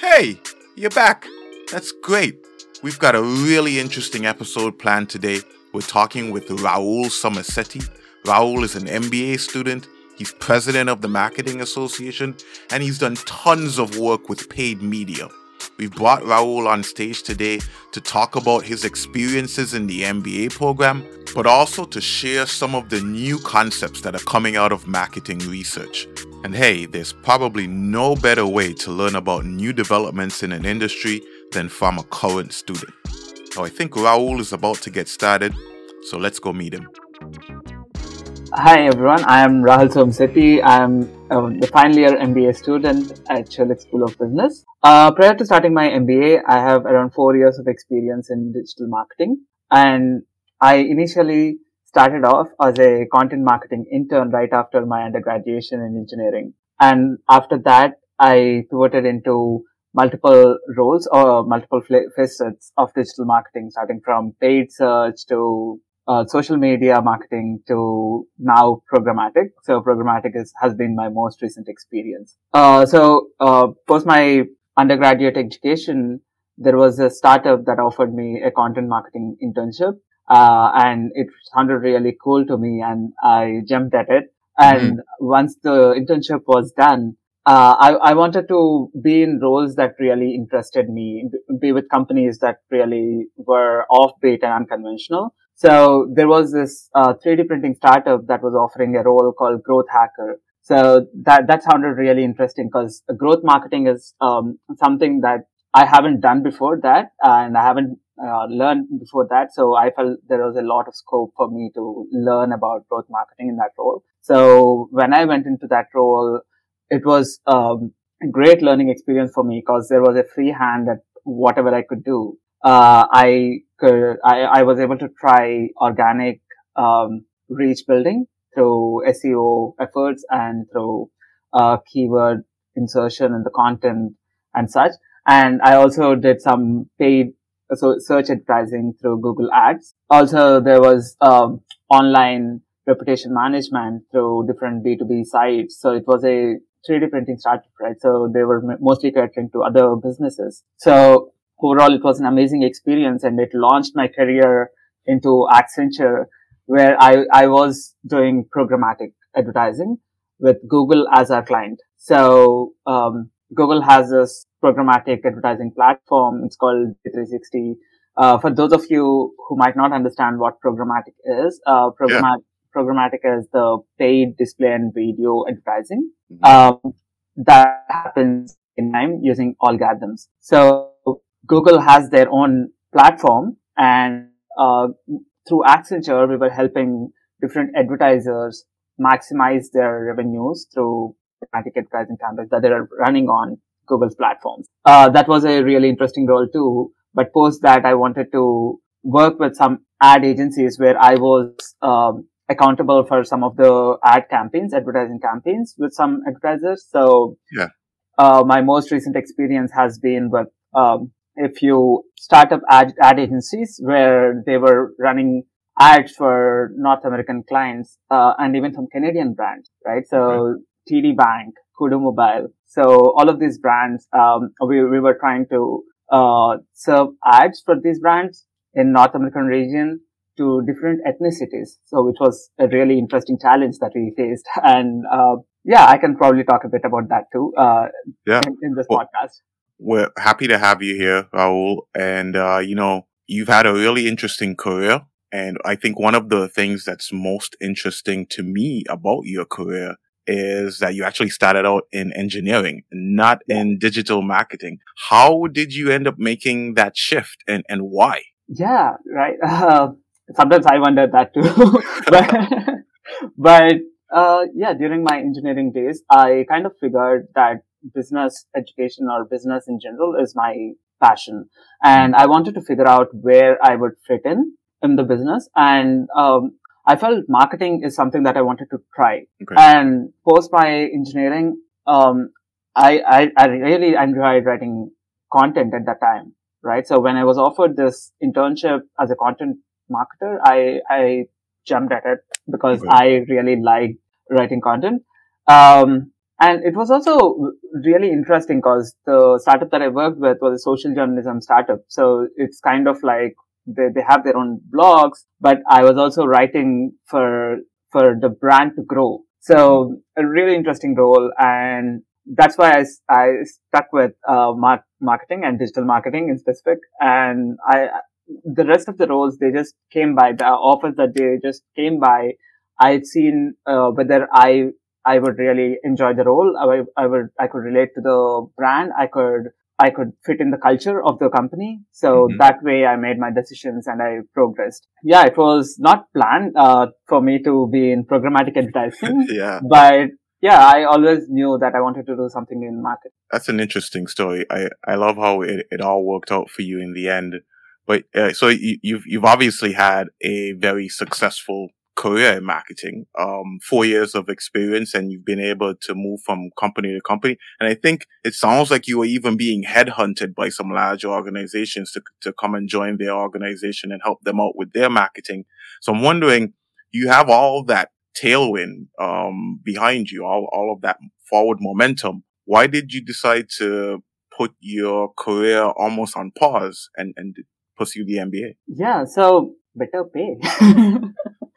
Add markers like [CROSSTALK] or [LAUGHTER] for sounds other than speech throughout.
Hey, you're back. That's great. We've got a really interesting episode planned today. We're talking with Rahul Somasetti. Raul is an MBA student. He's president of the Marketing Association, and he's done tons of work with paid media. We've brought Raul on stage today to talk about his experiences in the MBA program, but also to share some of the new concepts that are coming out of marketing research. And hey, there's probably no better way to learn about new developments in an industry than from a current student. So I think Rahul is about to get started, so let's go meet him. Hi everyone, I am Rahul Somasetti. I am uh, the final year MBA student at Schulich School of Business. Uh, prior to starting my MBA, I have around four years of experience in digital marketing and I initially started off as a content marketing intern right after my undergraduate in engineering. And after that, I pivoted into multiple roles or multiple facets of digital marketing, starting from paid search to uh, social media marketing to now programmatic. So programmatic is, has been my most recent experience. Uh, so, uh, post my undergraduate education, there was a startup that offered me a content marketing internship. Uh, and it sounded really cool to me and I jumped at it. And mm-hmm. once the internship was done, uh, I, I, wanted to be in roles that really interested me, be with companies that really were offbeat and unconventional. So there was this uh, 3D printing startup that was offering a role called growth hacker. So that that sounded really interesting because growth marketing is um, something that I haven't done before that, and I haven't uh, learned before that. So I felt there was a lot of scope for me to learn about growth marketing in that role. So when I went into that role, it was um, a great learning experience for me because there was a free hand at whatever I could do uh, I could, I, I was able to try organic, um, reach building through SEO efforts and through, uh, keyword insertion in the content and such. And I also did some paid so search advertising through Google Ads. Also, there was, um, online reputation management through different B2B sites. So it was a 3D printing startup, right? So they were mostly catering to other businesses. So overall, it was an amazing experience and it launched my career into Accenture where I, I was doing programmatic advertising with Google as our client. So, um, Google has this programmatic advertising platform. It's called 360. Uh, for those of you who might not understand what programmatic is, uh, programmatic, yeah. programmatic is the paid display and video advertising. Mm-hmm. Um, that happens in time using algorithms. So Google has their own platform and uh, through Accenture, we were helping different advertisers maximize their revenues through programmatic advertising campaigns that they're running on Google's platforms. Uh, that was a really interesting role too. But post that, I wanted to work with some ad agencies where I was um, accountable for some of the ad campaigns, advertising campaigns with some advertisers. So, yeah. Uh, my most recent experience has been with um, a few startup ad, ad agencies where they were running ads for North American clients, uh, and even some Canadian brands, right? So mm-hmm. TD Bank, Koodo Mobile. So all of these brands, um, we, we were trying to, uh, serve ads for these brands in North American region to different ethnicities. So it was a really interesting challenge that we faced. [LAUGHS] And, uh, yeah, I can probably talk a bit about that too, uh, yeah. in, in this well, podcast we're happy to have you here, Rahul. And, uh, you know, you've had a really interesting career. And I think one of the things that's most interesting to me about your career is that you actually started out in engineering, not in digital marketing. How did you end up making that shift and, and why? Yeah, right. [LAUGHS] Uh, sometimes I wonder that too. [LAUGHS] but, [LAUGHS] but uh, yeah, during my engineering days, I kind of figured that business education or business in general is my passion. And I wanted to figure out where I would fit in in the business. And, um, I felt marketing is something that I wanted to try. Okay. And post my engineering, um, I, I, I really enjoyed writing content at that time, right? So when I was offered this internship as a content marketer, I, I jumped at it because okay. I really like writing content. Um, and it was also really interesting because the startup that I worked with was a social journalism startup. So it's kind of like they, they have their own blogs, but I was also writing for, for the brand to grow. So a really interesting role. And that's why I, I stuck with, uh, marketing and digital marketing in specific. And I, the rest of the roles, they just came by the offers that they just came by. I'd seen, uh, whether I I would really enjoy the role. I, I would, I could relate to the brand. I could, I could fit in the culture of the company. So mm-hmm. that way I made my decisions and I progressed. Yeah, it was not planned, uh, for me to be in programmatic advertising. [LAUGHS] yeah. But yeah, I always knew that I wanted to do something in market. That's an interesting story. I, I love how it, it all worked out for you in the end. But uh, so you, you've you've obviously had a very successful career in marketing, um, four years of experience and you've been able to move from company to company. And I think it sounds like you were even being headhunted by some large organizations to, to come and join their organization and help them out with their marketing. So I'm wondering, you have all that tailwind, um, behind you, all, all of that forward momentum. Why did you decide to put your career almost on pause and, and pursue the MBA? Yeah. So better pay. [LAUGHS]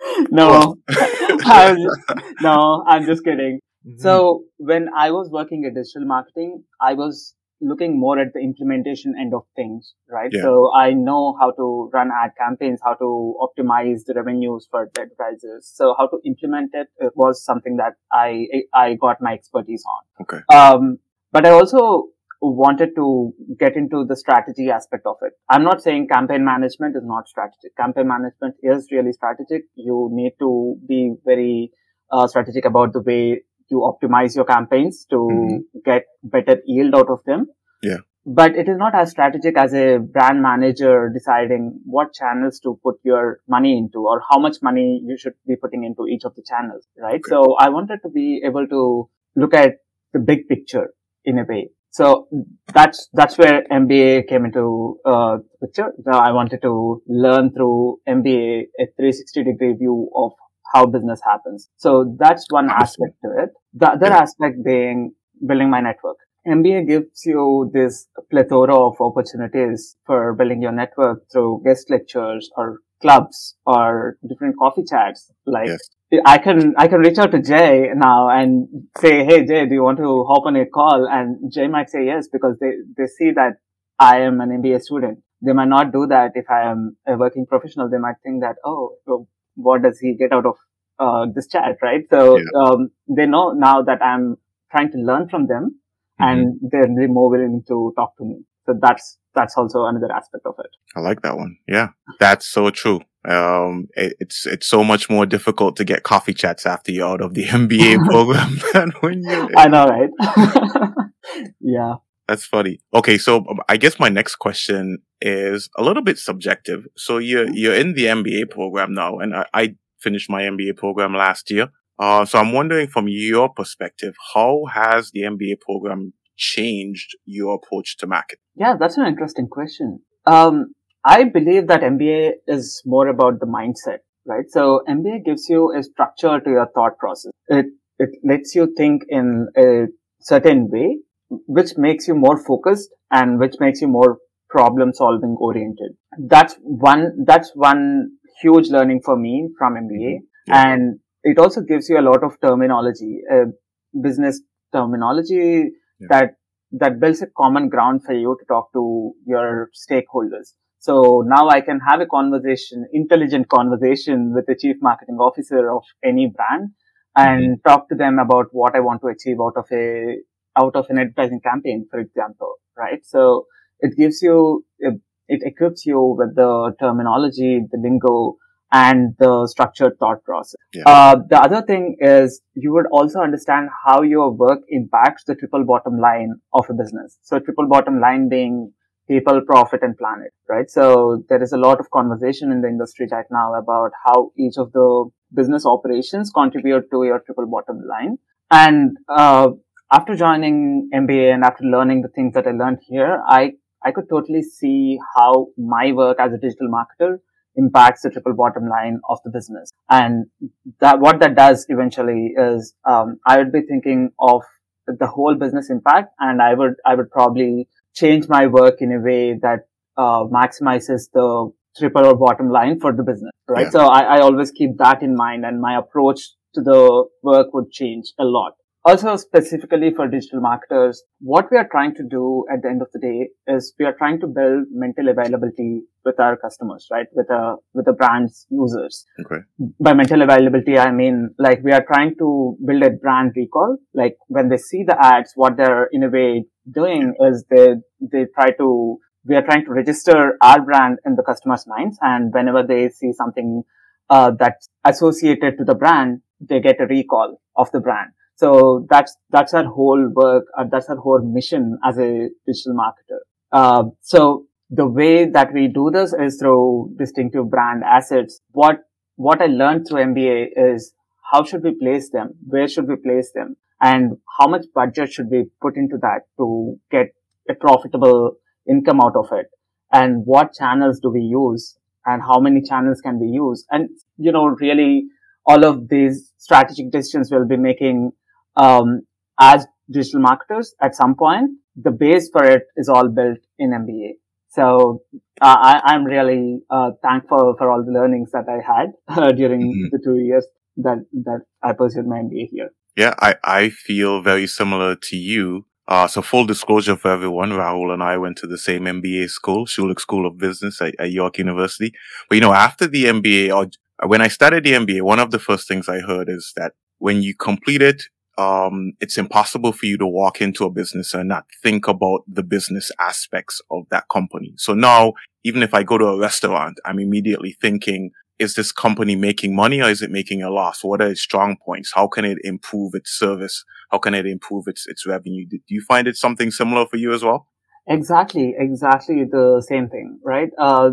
[LAUGHS] no, [LAUGHS] I'm just, no, I'm just kidding. Mm-hmm. So when I was working at digital marketing, I was looking more at the implementation end of things, right? Yeah. So I know how to run ad campaigns, how to optimize the revenues for the advertisers. So how to implement it, it was something that I, I got my expertise on. Okay. Um, but I also wanted to get into the strategy aspect of it. I'm not saying campaign management is not strategic. Campaign management is really strategic. You need to be very uh, strategic about the way you optimize your campaigns to mm-hmm. get better yield out of them. Yeah. But it is not as strategic as a brand manager deciding what channels to put your money into or how much money you should be putting into each of the channels, right? Okay. So I wanted to be able to look at the big picture in a way so that's that's where MBA came into uh, picture. I wanted to learn through MBA a 360 degree view of how business happens. So that's one aspect to it. The other yeah. aspect being building my network. MBA gives you this plethora of opportunities for building your network through guest lectures or clubs or different coffee chats. Like yes. I can I can reach out to Jay now and say, "Hey Jay, do you want to hop on a call?" And Jay might say yes because they they see that I am an MBA student. They might not do that if I am a working professional. They might think that, "Oh, well, what does he get out of uh, this chat?" Right? So yeah. um, they know now that I'm trying to learn from them, mm-hmm. and they're more willing to talk to me. So that's that's also another aspect of it. I like that one. Yeah, that's so true. Um, it, it's it's so much more difficult to get coffee chats after you're out of the [LAUGHS] MBA [LAUGHS] program than when you. I know, right? [LAUGHS] yeah. That's funny. Okay, so um, I guess my next question is a little bit subjective. So you're mm-hmm. you're in the MBA program now, and I, I finished my MBA program last year. Uh, so I'm wondering from your perspective, how has the MBA program changed your approach to marketing? Yeah, that's an interesting question. Um, I believe that MBA is more about the mindset, right? So MBA gives you a structure to your thought process. It, it lets you think in a certain way, which makes you more focused and which makes you more problem solving oriented. That's one, that's one huge learning for me from MBA. Mm-hmm. Yeah. And it also gives you a lot of terminology, uh, business terminology yeah. that that builds a common ground for you to talk to your stakeholders. So now I can have a conversation, intelligent conversation with the chief marketing officer of any brand and mm-hmm. talk to them about what I want to achieve out of a, out of an advertising campaign, for example, right? So it gives you, it equips you with the terminology, the lingo, and the structured thought process. Yeah. Uh, the other thing is you would also understand how your work impacts the triple bottom line of a business. So triple bottom line being people, profit, and planet, right? So there is a lot of conversation in the industry right now about how each of the business operations contribute to your triple bottom line. And uh, after joining MBA and after learning the things that I learned here, I I could totally see how my work as a digital marketer impacts the triple bottom line of the business. And that what that does eventually is um, I would be thinking of the whole business impact. And I would, I would probably change my work in a way that uh, maximizes the triple or bottom line for the business, right? Yeah. So I, I always keep that in mind and my approach to the work would change a lot also specifically for digital marketers, what we are trying to do at the end of the day is we are trying to build mental availability with our customers, right? With the, with the brand's users. Okay. By mental availability, I mean, like we are trying to build a brand recall. Like when they see the ads, what they're in a way doing is they, they try to, we are trying to register our brand in the customer's minds. And whenever they see something, uh, that's associated to the brand, they get a recall of the brand. So that's, that's our whole work. Uh, that's our whole mission as a digital marketer. Uh, so the way that we do this is through distinctive brand assets. What, what I learned through MBA is how should we place them? Where should we place them? And how much budget should we put into that to get a profitable income out of it? And what channels do we use? And how many channels can we use? And, you know, really all of these strategic decisions we'll be making um, as digital marketers at some point. The base for it is all built in MBA. So uh, I, am really uh, thankful for all the learnings that I had [LAUGHS] uh, during mm-hmm. the two years that that I pursued my MBA here. Yeah, I, I feel very similar to you. Uh, so full disclosure for everyone, Rahul and I went to the same MBA school, Schulich School of Business at, at York University. But you know, after the MBA, or when I started the MBA, one of the first things I heard is that when you complete it, um, it's impossible for you to walk into a business and not think about the business aspects of that company. So now, even if I go to a restaurant, I'm immediately thinking, is this company making money or is it making a loss? What are its strong points? How can it improve its service? How can it improve its, its revenue? Do you find it something similar for you as well? Exactly, exactly the same thing, right? Uh,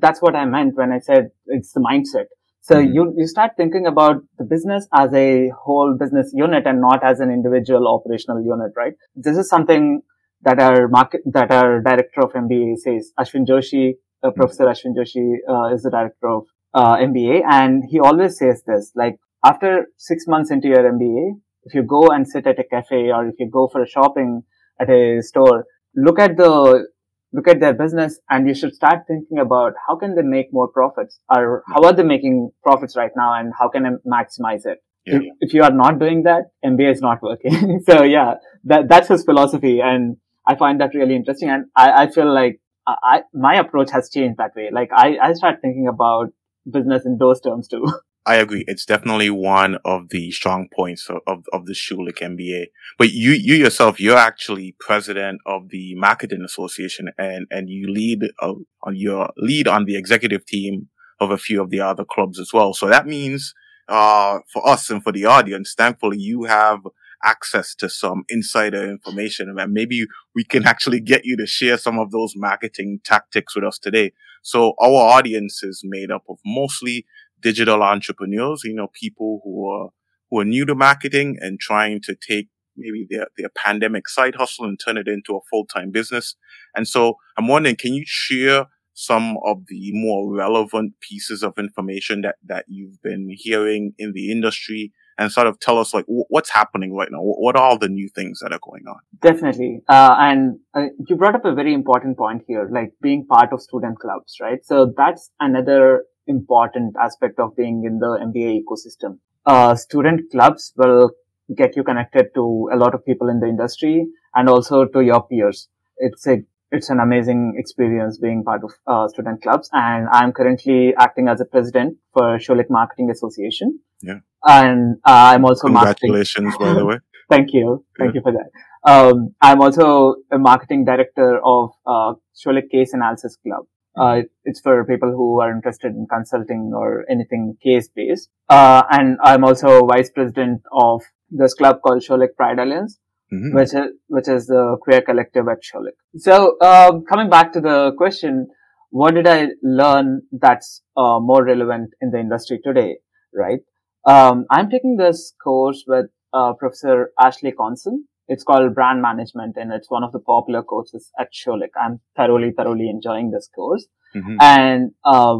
that's what I meant when I said it's the mindset. So mm-hmm. you, you start thinking about the business as a whole business unit and not as an individual operational unit, right? This is something that our market, that our director of MBA says. Ashwin Joshi, uh, mm-hmm. Professor Ashwin Joshi, uh, is the director of uh, MBA and he always says this, like after six months into your MBA, if you go and sit at a cafe or if you go for a shopping at a store, look at the look at their business and you should start thinking about how can they make more profits or how are they making profits right now and how can I maximize it? Yeah. If, if, you are not doing that, MBA is not working. [LAUGHS] so yeah, that, that's his philosophy. And I find that really interesting. And I, I feel like I, my approach has changed that way. Like I, I start thinking about business in those terms too. [LAUGHS] I agree. It's definitely one of the strong points of, of, of the Schulich MBA. But you, you yourself, you're actually president of the Marketing Association and, and you lead uh, on your lead on the executive team of a few of the other clubs as well. So that means, uh, for us and for the audience, thankfully you have access to some insider information and maybe we can actually get you to share some of those marketing tactics with us today. So our audience is made up of mostly digital entrepreneurs, you know, people who are, who are new to marketing and trying to take maybe their, their pandemic side hustle and turn it into a full-time business. And so I'm wondering, can you share some of the more relevant pieces of information that, that you've been hearing in the industry and sort of tell us like what's happening right now? What are all the new things that are going on? Definitely. Uh, and uh, you brought up a very important point here, like being part of student clubs, right? So that's another important aspect of being in the MBA ecosystem. Uh, student clubs will get you connected to a lot of people in the industry and also to your peers. It's a it's an amazing experience being part of uh, student clubs. And i'm currently acting as a president for Schulich marketing association. Yeah. And uh, i'm also congratulations marketing... by the way. [LAUGHS] Thank you. Thank yeah. you for that. Um, i'm also a marketing director of uh, Schulich case analysis club uh, it's for people who are interested in consulting or anything case based. Uh, and I'm also vice president of this club called Schulich Pride Alliance, mm-hmm. which is, which is the queer collective at Schulich. So, um, coming back to the question, what did I learn that's uh, more relevant in the industry today? Right. Um, I'm taking this course with uh, Professor Ashley Conson, it's called brand management and it's one of the popular courses at Schulich. I'm thoroughly, thoroughly enjoying this course. Mm-hmm. And, uh,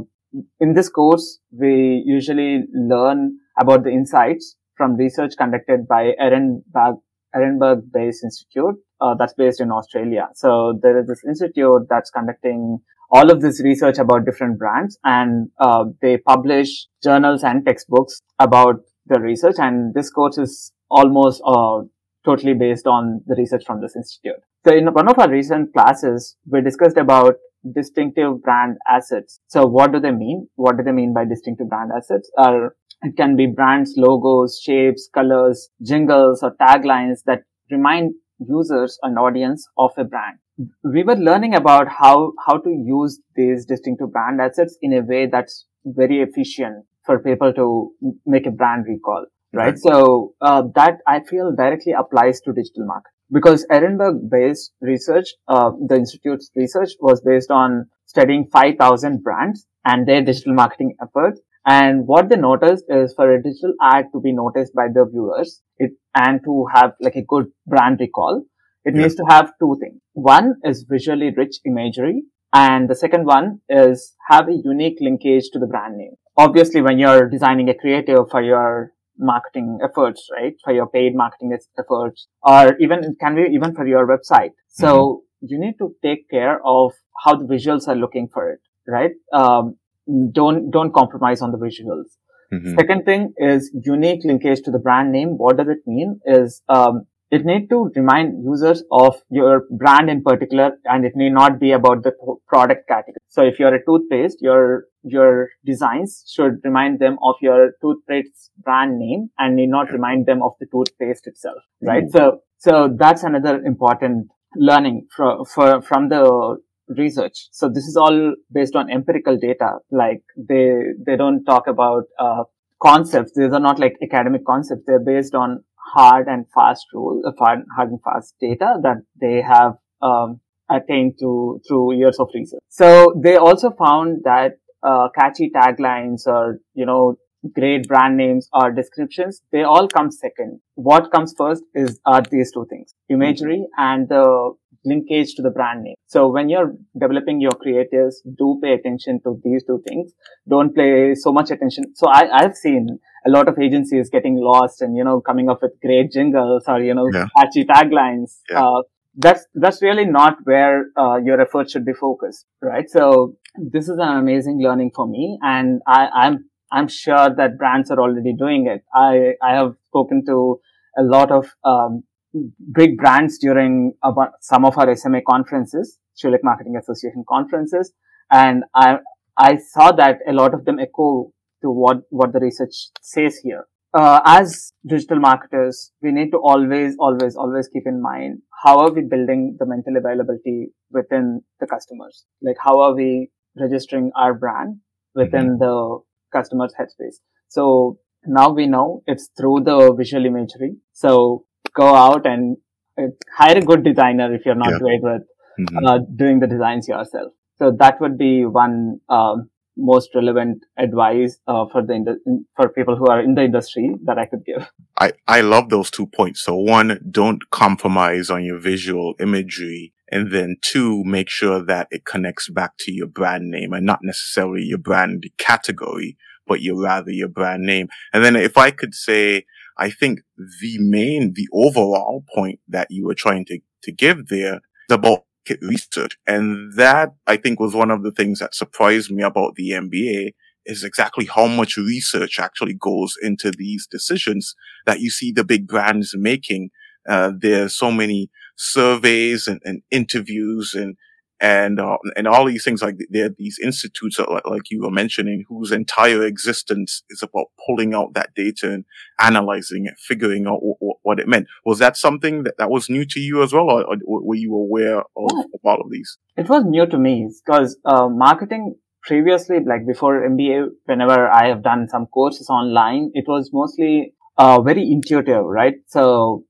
in this course, we usually learn about the insights from research conducted by Erin Bag- Edinburgh based institute uh, that's based in Australia. So there is this institute that's conducting all of this research about different brands and uh, they publish journals and textbooks about the research. And this course is almost uh, totally based on the research from this institute. So in one of our recent classes, we discussed about distinctive brand assets. So what do they mean? What do they mean by distinctive brand assets? Are it can be brands, logos, shapes, colors, jingles, or taglines that remind users and audience of a brand. We were learning about how, how to use these distinctive brand assets in a way that's very efficient for people to make a brand recall, right? right. So, uh, that I feel directly applies to digital marketing because Edinburgh based research, uh, the institute's research was based on studying 5,000 brands and their digital marketing efforts and what they noticed is for a digital ad to be noticed by the viewers, it, and to have like a good brand recall, it yeah. needs to have two things. One is visually rich imagery. And the second one is have a unique linkage to the brand name. Obviously, when you're designing a creative for your marketing efforts, right? For your paid marketing efforts, or even can be even for your website. So mm-hmm. you need to take care of how the visuals are looking for it, right? Um, don't don't compromise on the visuals. Mm-hmm. Second thing is unique linkage to the brand name. What does it mean? Is um, it need to remind users of your brand in particular, and it may not be about the product category. So if you're a toothpaste, your your designs should remind them of your toothpaste brand name, and need not remind them of the toothpaste itself, right? Mm-hmm. So so that's another important learning from for, from the research. So this is all based on empirical data. Like they, they don't talk about, uh, concepts. These are not like academic concepts. They're based on hard and fast rules, uh, hard, hard and fast data that they have, um, attained to through years of research. So they also found that, uh, catchy taglines or, you know, great brand names or descriptions, they all come second. What comes first is, are these two things, imagery and the linkage to the brand name. So when you're developing your creatives, do pay attention to these two things. Don't play so much attention. So I, I've seen a lot of agencies getting lost and, you know, coming up with great jingles or, you know, yeah. catchy taglines. Yeah. Uh, that's, that's really not where, uh, your effort should be focused, right? So this is an amazing learning for me and I, I'm, I'm sure that brands are already doing it. I, I have spoken to a lot of, um, big brands during about some of our SMA conferences, Schulich Marketing Association conferences. And I, I saw that a lot of them echo to what, what the research says here. Uh, as digital marketers, we need to always, always, always keep in mind how are we building the mental availability within the customers? Like how are we registering our brand within mm-hmm. the customer's headspace? So now we know it's through the visual imagery. So go out and uh, hire a good designer if you're not yeah. great with mm-hmm. uh, doing the designs yourself. So that would be one um, most relevant advice uh, for the for people who are in the industry that I could give. I I love those two points. So one, don't compromise on your visual imagery. And then two, make sure that it connects back to your brand name and not necessarily your brand category, but your rather your brand name. And then if I could say, I think the main, the overall point that you were trying to, to give there is about research. And that I think was one of the things that surprised me about the MBA is exactly how much research actually goes into these decisions that you see the big brands making. Uh, there's so many surveys and, and interviews and and uh, and all these things like there are these institutes that, like, like you were mentioning whose entire existence is about pulling out that data and analyzing it figuring out w- w- what it meant. Was that something that, that was new to you as well or, or were you aware of, of, all of these? It was new to me because uh, marketing previously like before mba whenever i have done some courses online it was mostly uh, very intuitive right? So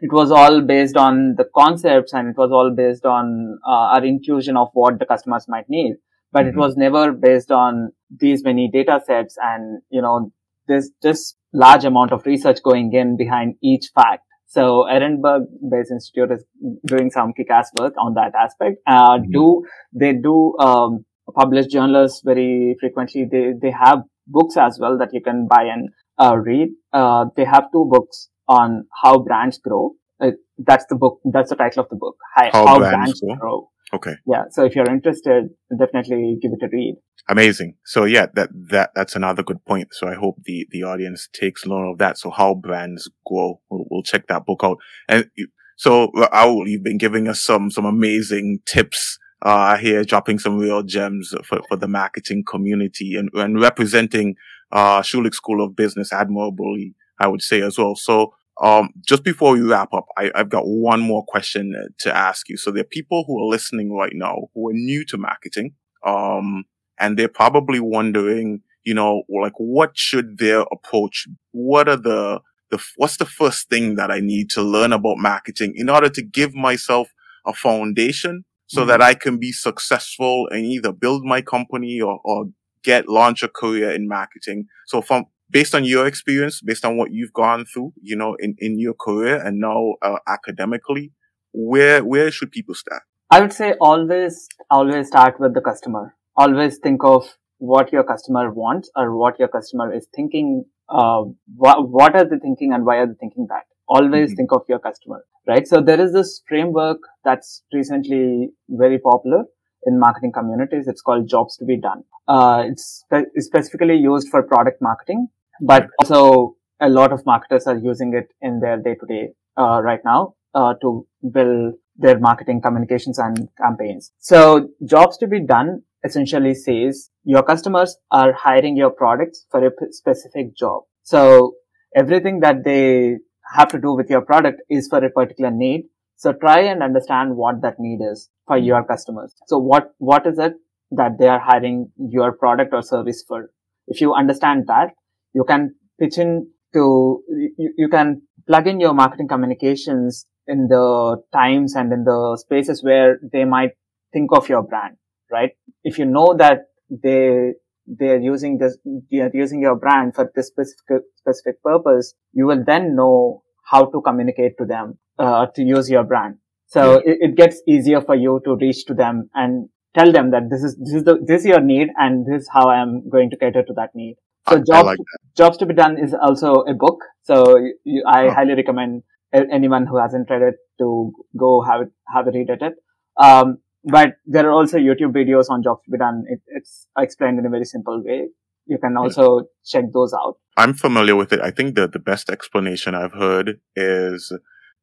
it was all based on the concepts and it was all based on uh, our intuition of what the customers might need. But mm-hmm. it was never based on these many data sets and you know there's just large amount of research going in behind each fact. So edinburgh based institute is doing some kick-ass work on that aspect. Uh, mm-hmm. do they do um, publish journals very frequently. They they have books as well that you can buy and uh, read. Uh, they have two books on how brands grow. Uh, that's the book. That's the title of the book. How, How brands, brands grow. grow. Okay. Yeah. So if you're interested, definitely give it a read. Amazing. So yeah, that, that, that's another good point. So I hope the, the audience takes note of that. So how brands grow. We'll, we'll check that book out. And so Rahul, you've been giving us some, some amazing tips uh, here dropping some real gems for, for the marketing community and, and representing, uh, Schulich School of Business admirably, I would say as well. So, um, just before we wrap up, I, have got one more question to ask you. So there are people who are listening right now who are new to marketing, um, and they're probably wondering, you know, like what should their approach? What are the, the, what's the first thing that I need to learn about marketing in order to give myself a foundation so mm-hmm. that I can be successful and either build my company or, or get launch a career in marketing. So from based on your experience, based on what you've gone through, you know, in, in your career and now uh, academically, where, where should people start? I would say always, always start with the customer. Always think of what your customer wants or what your customer is thinking. Uh, what, what are they thinking and why are they thinking that? Always mm-hmm. think of your customer, right? So there is this framework that's recently very popular in marketing communities. It's called jobs to be done. Uh, it's, spe- specifically used for product marketing but also a lot of marketers are using it in their day to day right now uh, to build their marketing communications and campaigns. So jobs to be done essentially says your customers are hiring your products for a p- specific job. So everything that they have to do with your product is for a particular need. So try and understand what that need is for your customers. So what, what is it that they are hiring your product or service for? If you understand that, you can pitch in to, you, you can plug in your marketing communications in the times and in the spaces where they might think of your brand, right? If you know that they, they're using this, they're using your brand for this specific, specific purpose, you will then know how to communicate to them, uh, to use your brand. So yeah. it, it, gets easier for you to reach to them and tell them that this is, this is the, this is your need and this is how I'm going to cater to that need. So jobs, like jobs to be done is also a book. So you, I oh. highly recommend anyone who hasn't read it to go have it, have a read at it. Um, but there are also YouTube videos on jobs to be done. It, it's explained in a very simple way. You can also check those out. I'm familiar with it. I think the, the best explanation I've heard is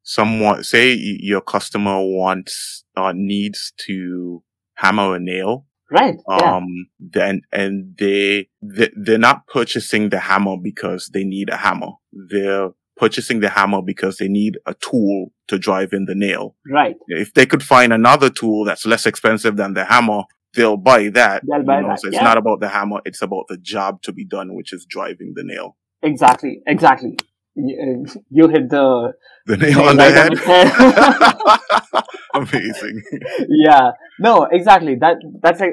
someone, say your customer wants, uh, needs to hammer a nail Right. Um, then, and they, they, they're not purchasing the hammer because they need a hammer. They're purchasing the hammer because they need a tool to drive in the nail. Right. If they could find another tool that's less expensive than the hammer, they'll buy that. They'll buy know? that. So it's yeah. not about the hammer. It's about the job to be done, which is driving the nail. Exactly. Exactly. You, you hit the the nail, on the head. head. [LAUGHS] Amazing. yeah. No, exactly. That that's a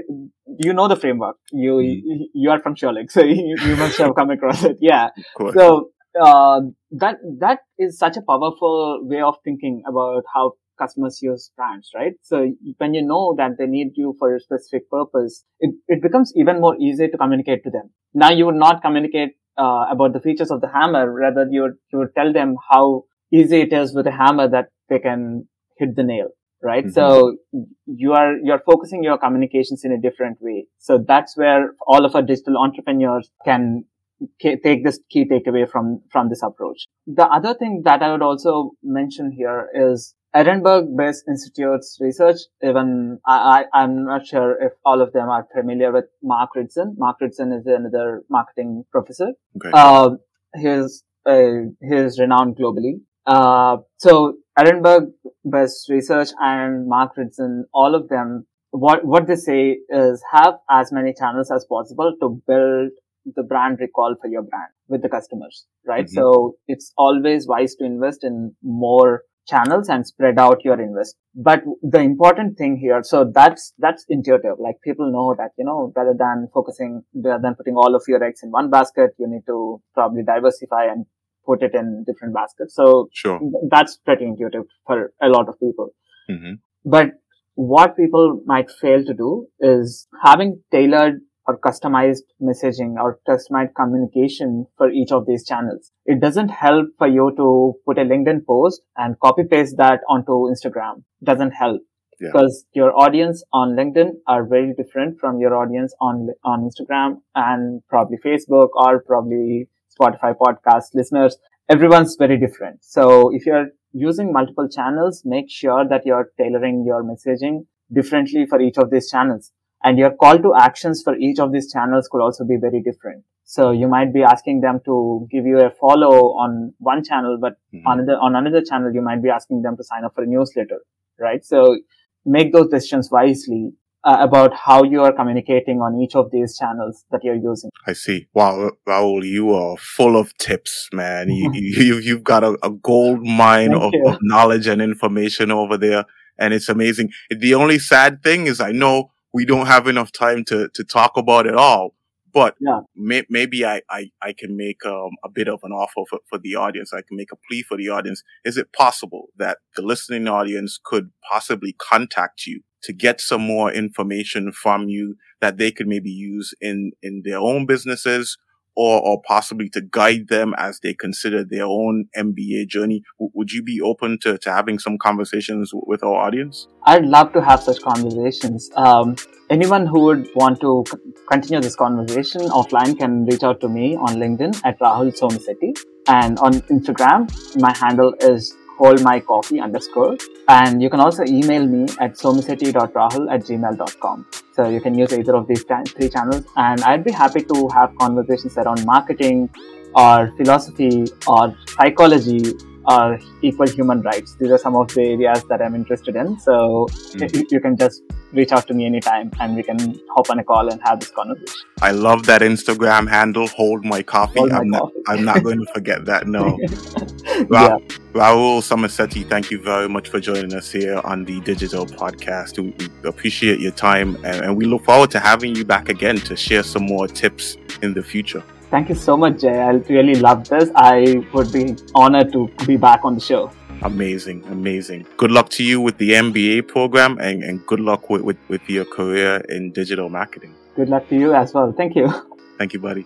you know the framework. You mm. you are from Schulich, so [LAUGHS] you, you must have come across it. Yeah. So uh, that that is such a powerful way of thinking about how customers use brands, right? So when you know that they need you for a specific purpose, it, it becomes even more easy to communicate to them. Now you would not communicate uh, about the features of the hammer, rather you would, you would tell them how easy it is with a hammer that they can hit the nail right? Mm-hmm. So you are, you're focusing your communications in a different way. So that's where all of our digital entrepreneurs can take this key takeaway from, from this approach. The other thing that I would also mention here is Ehrenberg-Bass institutes research. Even I, I, am not sure if all of them are familiar with Mark Ritson. Mark Ritson is another marketing professor. Okay. Uh, he's, uh, he's renowned globally. Uh, so Ehrenberg-Bass Research and Mark Ritson, all of them, what, what they say is have as many channels as possible to build the brand recall for your brand with the customers, right? Mm-hmm. So it's always wise to invest in more channels and spread out your invest. But the important thing here, so that's, that's intuitive. Like people know that, you know, rather than focusing, rather than putting all of your eggs in one basket, you need to probably diversify and put it in different baskets. So sure. that's pretty intuitive for a lot of people. Mm-hmm. But what people might fail to do is having tailored or customized messaging or customized communication for each of these channels. It doesn't help for you to put a LinkedIn post and copy paste that onto Instagram. Doesn't help yeah. because your audience on LinkedIn are very different from your audience on on Instagram and probably Facebook or probably Spotify podcast listeners. Everyone's very different. So if you're using multiple channels, make sure that you're tailoring your messaging differently for each of these channels. And your call to actions for each of these channels could also be very different. So you might be asking them to give you a follow on one channel, but mm-hmm. on another, on another channel, you might be asking them to sign up for a newsletter, right? So make those decisions wisely uh, about how you are communicating on each of these channels that you're using. I see. Wow, Rahul, you are full of tips, man. You, [LAUGHS] you, you've got a, a gold mine of, of, knowledge and information over there. And it's amazing. The only sad thing is I know we don't have enough time to, to talk about it all, but yeah. may, maybe I, I, I can make um, a bit of an offer for, for the audience. I can make a plea for the audience. Is it possible that the listening audience could possibly contact you to get some more information from you that they could maybe use in, in their own businesses or, or possibly to guide them as they consider their own MBA journey. W- would you be open to, to having some conversations w- with our audience? I'd love to have such conversations. Um, anyone who would want to c- continue this conversation offline can reach out to me on LinkedIn at Rahul Somasetti. And on Instagram, my handle is hold my coffee underscore. And you can also email me at somasetti.rahul at gmail.com. So you can use either of these three channels. And I'd be happy to have conversations around marketing or philosophy or psychology or equal human rights. These are some of the areas that I'm interested in. So mm-hmm. you, you can just reach out to me anytime and we can hop on a call and have this conversation. I love that Instagram handle, hold my coffee. Hold I'm, my not, coffee. I'm not going to forget that. No. [LAUGHS] Ra- yeah. Rahul Somasetti, thank you very much for joining us here on the Digital Podcast. We, we appreciate your time and, and we look forward to having you back again to share some more tips in the future. Thank you so much, Jay. I really love this. I would be honored to be back on the show. Amazing, amazing. Good luck to you with the MBA program and, and good luck with, with, with your career in digital marketing. Good luck to you as well. Thank you. Thank you, buddy.